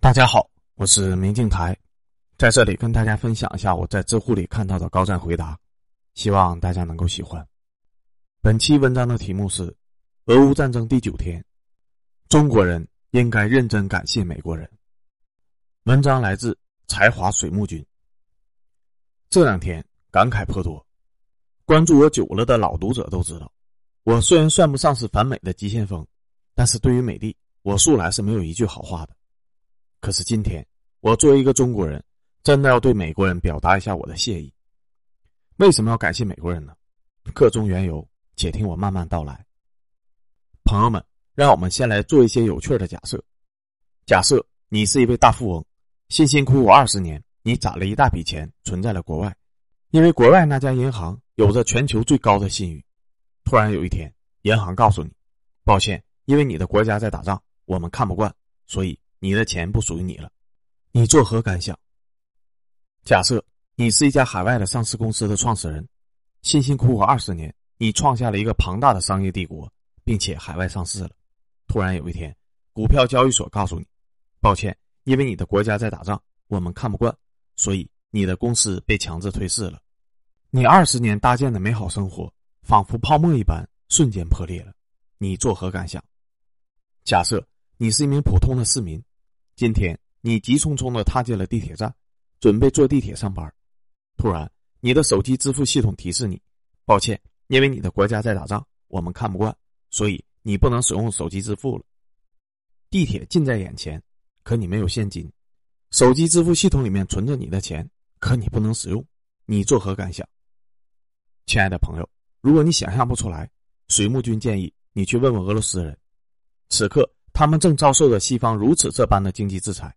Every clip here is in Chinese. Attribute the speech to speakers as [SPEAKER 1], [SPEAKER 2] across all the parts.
[SPEAKER 1] 大家好，我是明镜台，在这里跟大家分享一下我在知乎里看到的高赞回答，希望大家能够喜欢。本期文章的题目是：俄乌战争第九天，中国人应该认真感谢美国人。文章来自才华水木君。这两天感慨颇多，关注我久了的老读者都知道，我虽然算不上是反美的急先锋，但是对于美帝，我素来是没有一句好话的。可是今天，我作为一个中国人，真的要对美国人表达一下我的谢意。为什么要感谢美国人呢？个中缘由，且听我慢慢道来。朋友们，让我们先来做一些有趣的假设。假设你是一位大富翁，辛辛苦苦二十年，你攒了一大笔钱存在了国外，因为国外那家银行有着全球最高的信誉。突然有一天，银行告诉你：“抱歉，因为你的国家在打仗，我们看不惯，所以。”你的钱不属于你了，你作何感想？假设你是一家海外的上市公司的创始人，辛辛苦苦二十年，你创下了一个庞大的商业帝国，并且海外上市了。突然有一天，股票交易所告诉你：“抱歉，因为你的国家在打仗，我们看不惯，所以你的公司被强制退市了。”你二十年搭建的美好生活，仿佛泡沫一般瞬间破裂了。你作何感想？假设你是一名普通的市民。今天你急匆匆的踏进了地铁站，准备坐地铁上班，突然你的手机支付系统提示你：抱歉，因为你的国家在打仗，我们看不惯，所以你不能使用手机支付了。地铁近在眼前，可你没有现金，手机支付系统里面存着你的钱，可你不能使用，你作何感想？亲爱的朋友，如果你想象不出来，水木君建议你去问问俄罗斯人，此刻。他们正遭受着西方如此这般的经济制裁。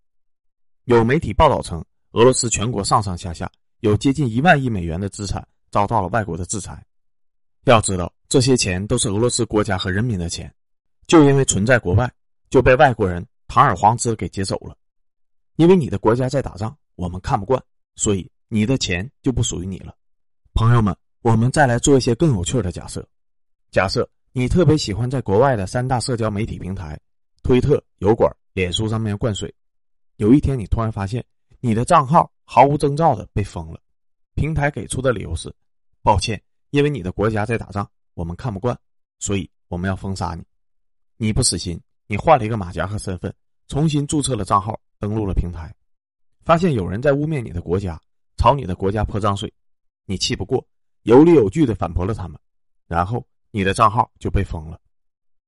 [SPEAKER 1] 有媒体报道称，俄罗斯全国上上下下有接近一万亿美元的资产遭到了外国的制裁。要知道，这些钱都是俄罗斯国家和人民的钱，就因为存在国外，就被外国人堂而皇之给劫走了。因为你的国家在打仗，我们看不惯，所以你的钱就不属于你了。朋友们，我们再来做一些更有趣的假设：假设你特别喜欢在国外的三大社交媒体平台。推特、油管、脸书上面灌水，有一天你突然发现你的账号毫无征兆的被封了，平台给出的理由是：抱歉，因为你的国家在打仗，我们看不惯，所以我们要封杀你。你不死心，你换了一个马甲和身份，重新注册了账号，登录了平台，发现有人在污蔑你的国家，朝你的国家泼脏水，你气不过，有理有据的反驳了他们，然后你的账号就被封了。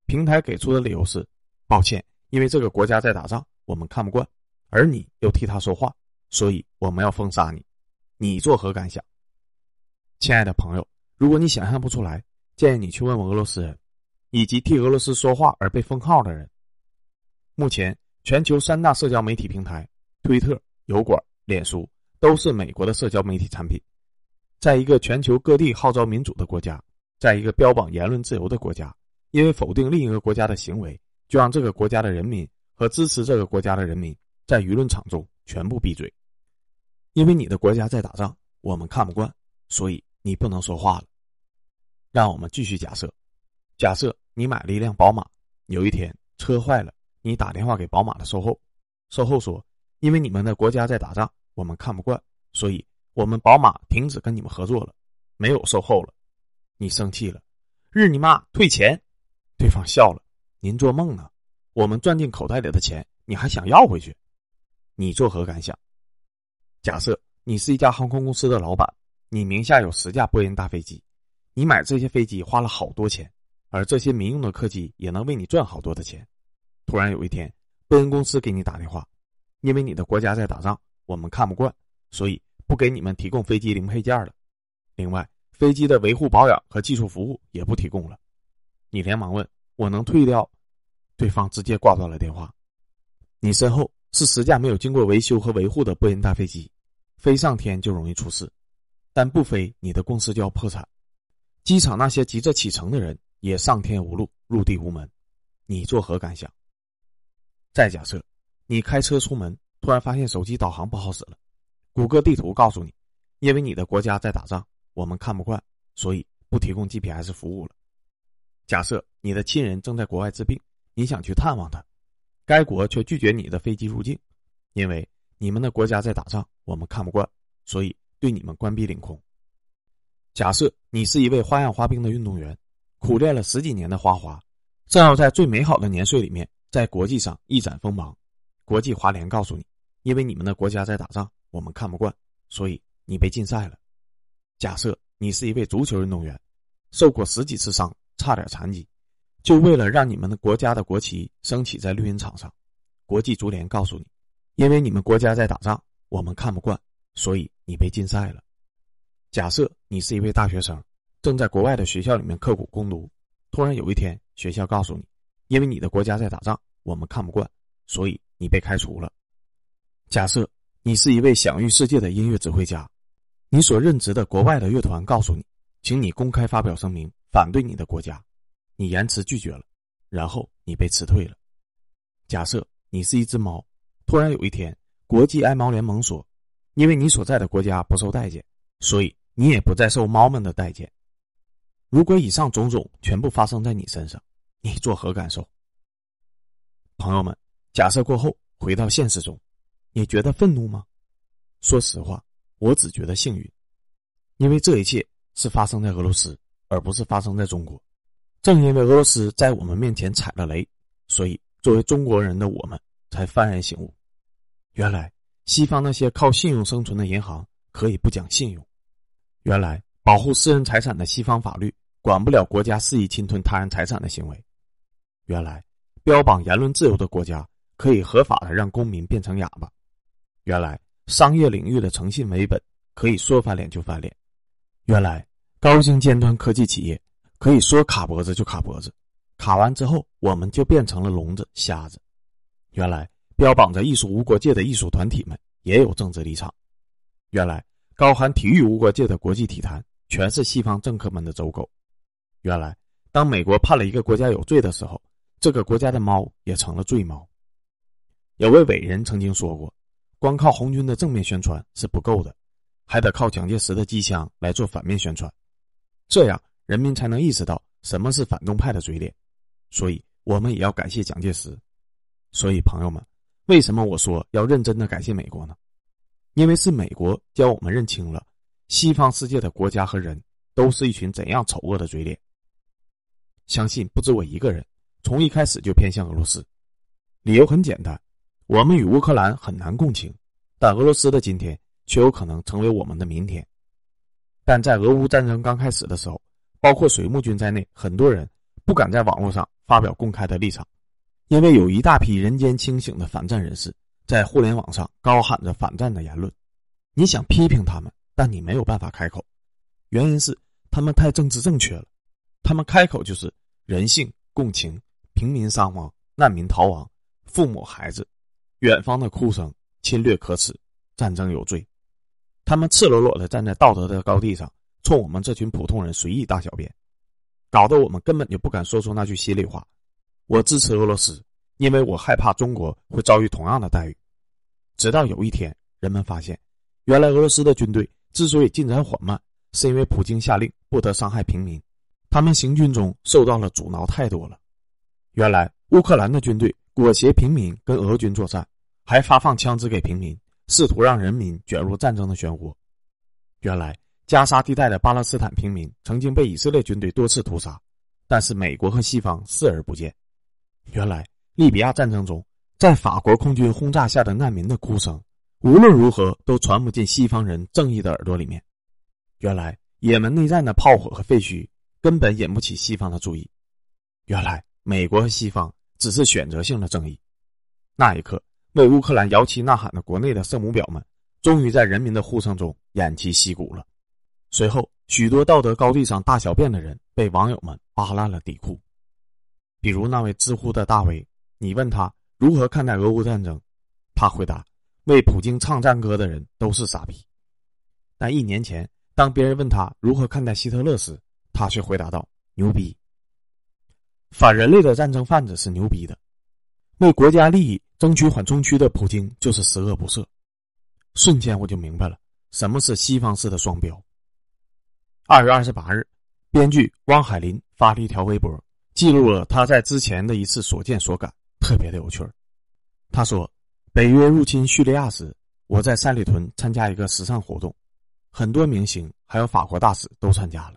[SPEAKER 1] 平台给出的理由是。抱歉，因为这个国家在打仗，我们看不惯，而你又替他说话，所以我们要封杀你。你作何感想？亲爱的朋友，如果你想象不出来，建议你去问问俄罗斯人，以及替俄罗斯说话而被封号的人。目前，全球三大社交媒体平台——推特、油管、脸书，都是美国的社交媒体产品。在一个全球各地号召民主的国家，在一个标榜言论自由的国家，因为否定另一个国家的行为。就让这个国家的人民和支持这个国家的人民在舆论场中全部闭嘴，因为你的国家在打仗，我们看不惯，所以你不能说话了。让我们继续假设，假设你买了一辆宝马，有一天车坏了，你打电话给宝马的售后，售后说，因为你们的国家在打仗，我们看不惯，所以我们宝马停止跟你们合作了，没有售后了。你生气了，日你妈，退钱！对方笑了。您做梦呢？我们赚进口袋里的钱，你还想要回去？你作何感想？假设你是一家航空公司的老板，你名下有十架波音大飞机，你买这些飞机花了好多钱，而这些民用的客机也能为你赚好多的钱。突然有一天，波音公司给你打电话，因为你的国家在打仗，我们看不惯，所以不给你们提供飞机零配件了。另外，飞机的维护保养和技术服务也不提供了。你连忙问。我能退掉，对方直接挂断了电话。你身后是十架没有经过维修和维护的波音大飞机，飞上天就容易出事，但不飞你的公司就要破产。机场那些急着启程的人也上天无路，入地无门。你作何感想？再假设你开车出门，突然发现手机导航不好使了，谷歌地图告诉你，因为你的国家在打仗，我们看不惯，所以不提供 GPS 服务了。假设你的亲人正在国外治病，你想去探望他，该国却拒绝你的飞机入境，因为你们的国家在打仗，我们看不惯，所以对你们关闭领空。假设你是一位花样滑冰的运动员，苦练了十几年的花滑，正要在最美好的年岁里面在国际上一展锋芒。国际滑联告诉你，因为你们的国家在打仗，我们看不惯，所以你被禁赛了。假设你是一位足球运动员，受过十几次伤，差点残疾，就为了让你们的国家的国旗升起在绿茵场上，国际足联告诉你，因为你们国家在打仗，我们看不惯，所以你被禁赛了。假设你是一位大学生，正在国外的学校里面刻苦攻读，突然有一天学校告诉你，因为你的国家在打仗，我们看不惯，所以你被开除了。假设你是一位享誉世界的音乐指挥家，你所任职的国外的乐团告诉你，请你公开发表声明反对你的国家，你言辞拒绝了，然后你被辞退了。假设你是一只猫，突然有一天国际爱猫联盟说，因为你所在的国家不受待见，所以。你也不再受猫们的待见。如果以上种种全部发生在你身上，你作何感受？朋友们，假设过后回到现实中，你觉得愤怒吗？说实话，我只觉得幸运，因为这一切是发生在俄罗斯，而不是发生在中国。正因为俄罗斯在我们面前踩了雷，所以作为中国人的我们才幡然醒悟：原来西方那些靠信用生存的银行可以不讲信用。原来保护私人财产的西方法律管不了国家肆意侵吞他人财产的行为。原来标榜言论自由的国家可以合法的让公民变成哑巴。原来商业领域的诚信为本可以说翻脸就翻脸。原来高精尖端科技企业可以说卡脖子就卡脖子，卡完之后我们就变成了聋子瞎子。原来标榜着艺术无国界的艺术团体们也有政治立场。原来。高喊体育无国界的国际体坛，全是西方政客们的走狗。原来，当美国判了一个国家有罪的时候，这个国家的猫也成了罪猫。有位伟人曾经说过：“光靠红军的正面宣传是不够的，还得靠蒋介石的机枪来做反面宣传，这样人民才能意识到什么是反动派的嘴脸。”所以，我们也要感谢蒋介石。所以，朋友们，为什么我说要认真的感谢美国呢？因为是美国教我们认清了西方世界的国家和人都是一群怎样丑恶的嘴脸。相信不止我一个人，从一开始就偏向俄罗斯。理由很简单，我们与乌克兰很难共情，但俄罗斯的今天却有可能成为我们的明天。但在俄乌战争刚开始的时候，包括水木军在内，很多人不敢在网络上发表公开的立场，因为有一大批人间清醒的反战人士。在互联网上高喊着反战的言论，你想批评他们，但你没有办法开口，原因是他们太政治正确了。他们开口就是人性、共情、平民伤亡、难民逃亡、父母孩子、远方的哭声、侵略可耻、战争有罪。他们赤裸裸的站在道德的高地上，冲我们这群普通人随意大小便，搞得我们根本就不敢说出那句心里话：我支持俄罗斯。因为我害怕中国会遭遇同样的待遇，直到有一天，人们发现，原来俄罗斯的军队之所以进展缓慢，是因为普京下令不得伤害平民，他们行军中受到了阻挠太多了。原来乌克兰的军队裹挟平民跟俄军作战，还发放枪支给平民，试图让人民卷入战争的漩涡。原来加沙地带的巴勒斯坦平民曾经被以色列军队多次屠杀，但是美国和西方视而不见。原来。利比亚战争中，在法国空军轰炸下的难民的哭声，无论如何都传不进西方人正义的耳朵里面。原来，也门内战的炮火和废墟根本引不起西方的注意。原来，美国和西方只是选择性的正义。那一刻，为乌克兰摇旗呐喊的国内的圣母婊们，终于在人民的呼声中偃旗息鼓了。随后，许多道德高地上大小便的人被网友们扒烂了底裤，比如那位知乎的大 V。你问他如何看待俄乌战争，他回答：“为普京唱战歌的人都是傻逼。”但一年前，当别人问他如何看待希特勒时，他却回答道：“牛逼。”反人类的战争贩子是牛逼的，为国家利益争取缓冲区的普京就是十恶不赦。瞬间我就明白了什么是西方式的双标。二月二十八日，编剧汪海林发了一条微博，记录了他在之前的一次所见所感。特别的有趣儿，他说：“北约入侵叙利亚时，我在三里屯参加一个时尚活动，很多明星还有法国大使都参加了，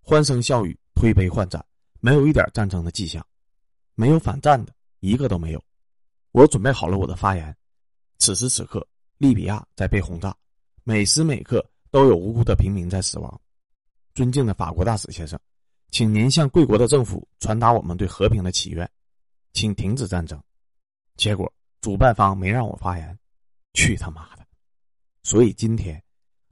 [SPEAKER 1] 欢声笑语，推杯换盏，没有一点战争的迹象，没有反战的一个都没有。我准备好了我的发言。此时此刻，利比亚在被轰炸，每时每刻都有无辜的平民在死亡。尊敬的法国大使先生，请您向贵国的政府传达我们对和平的祈愿，请停止战争。结果主办方没让我发言，去他妈的！所以今天，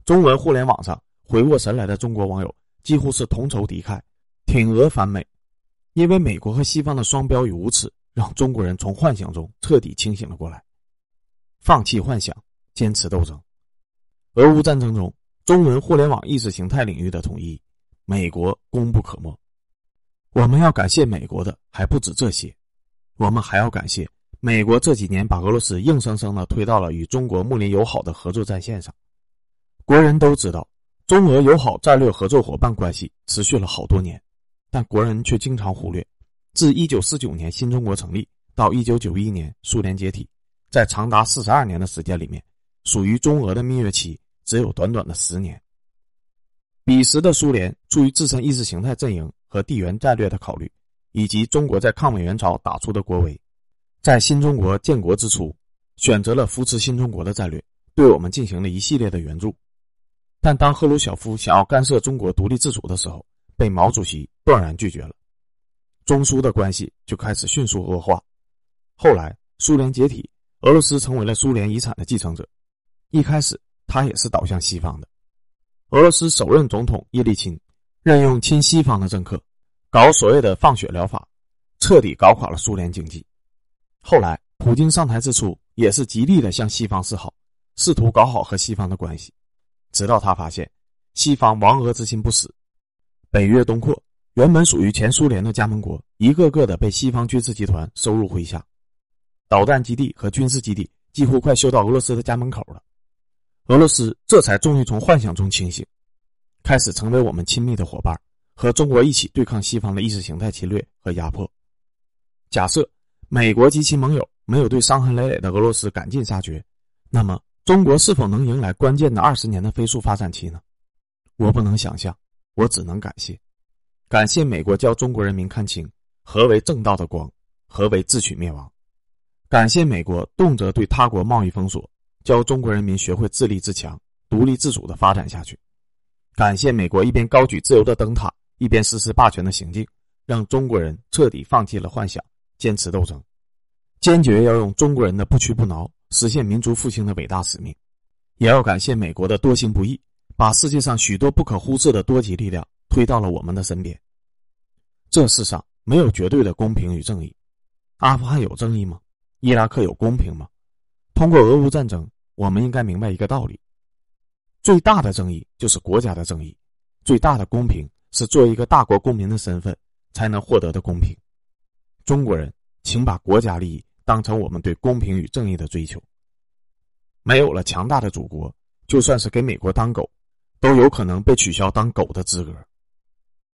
[SPEAKER 1] 中文互联网上回过神来的中国网友几乎是同仇敌忾，挺俄反美，因为美国和西方的双标与无耻，让中国人从幻想中彻底清醒了过来。放弃幻想，坚持斗争。俄乌战争中，中文互联网意识形态领域的统一，美国功不可没。我们要感谢美国的还不止这些，我们还要感谢美国这几年把俄罗斯硬生生的推到了与中国睦邻友好的合作战线上。国人都知道，中俄友好战略合作伙伴关系持续了好多年，但国人却经常忽略，自一九四九年新中国成立到一九九一年苏联解体。在长达四十二年的时间里面，属于中俄的蜜月期只有短短的十年。彼时的苏联出于自身意识形态阵营和地缘战略的考虑，以及中国在抗美援朝打出的国威，在新中国建国之初，选择了扶持新中国的战略，对我们进行了一系列的援助。但当赫鲁晓夫想要干涉中国独立自主的时候，被毛主席断然拒绝了，中苏的关系就开始迅速恶化。后来苏联解体。俄罗斯成为了苏联遗产的继承者，一开始他也是倒向西方的。俄罗斯首任总统叶利钦任用亲西方的政客，搞所谓的放血疗法，彻底搞垮了苏联经济。后来普京上台之初也是极力的向西方示好，试图搞好和西方的关系，直到他发现西方亡俄之心不死，北约东扩，原本属于前苏联的加盟国，一个个的被西方军事集团收入麾下。导弹基地和军事基地几乎快修到俄罗斯的家门口了，俄罗斯这才终于从幻想中清醒，开始成为我们亲密的伙伴，和中国一起对抗西方的意识形态侵略和压迫。假设美国及其盟友没有对伤痕累累的俄罗斯赶尽杀绝，那么中国是否能迎来关键的二十年的飞速发展期呢？我不能想象，我只能感谢，感谢美国教中国人民看清何为正道的光，何为自取灭亡。感谢美国动辄对他国贸易封锁，教中国人民学会自立自强、独立自主的发展下去。感谢美国一边高举自由的灯塔，一边实施霸权的行径，让中国人彻底放弃了幻想，坚持斗争，坚决要用中国人的不屈不挠实现民族复兴的伟大使命。也要感谢美国的多行不义，把世界上许多不可忽视的多极力量推到了我们的身边。这世上没有绝对的公平与正义，阿富汗有正义吗？伊拉克有公平吗？通过俄乌战争，我们应该明白一个道理：最大的正义就是国家的正义，最大的公平是作为一个大国公民的身份才能获得的公平。中国人，请把国家利益当成我们对公平与正义的追求。没有了强大的祖国，就算是给美国当狗，都有可能被取消当狗的资格。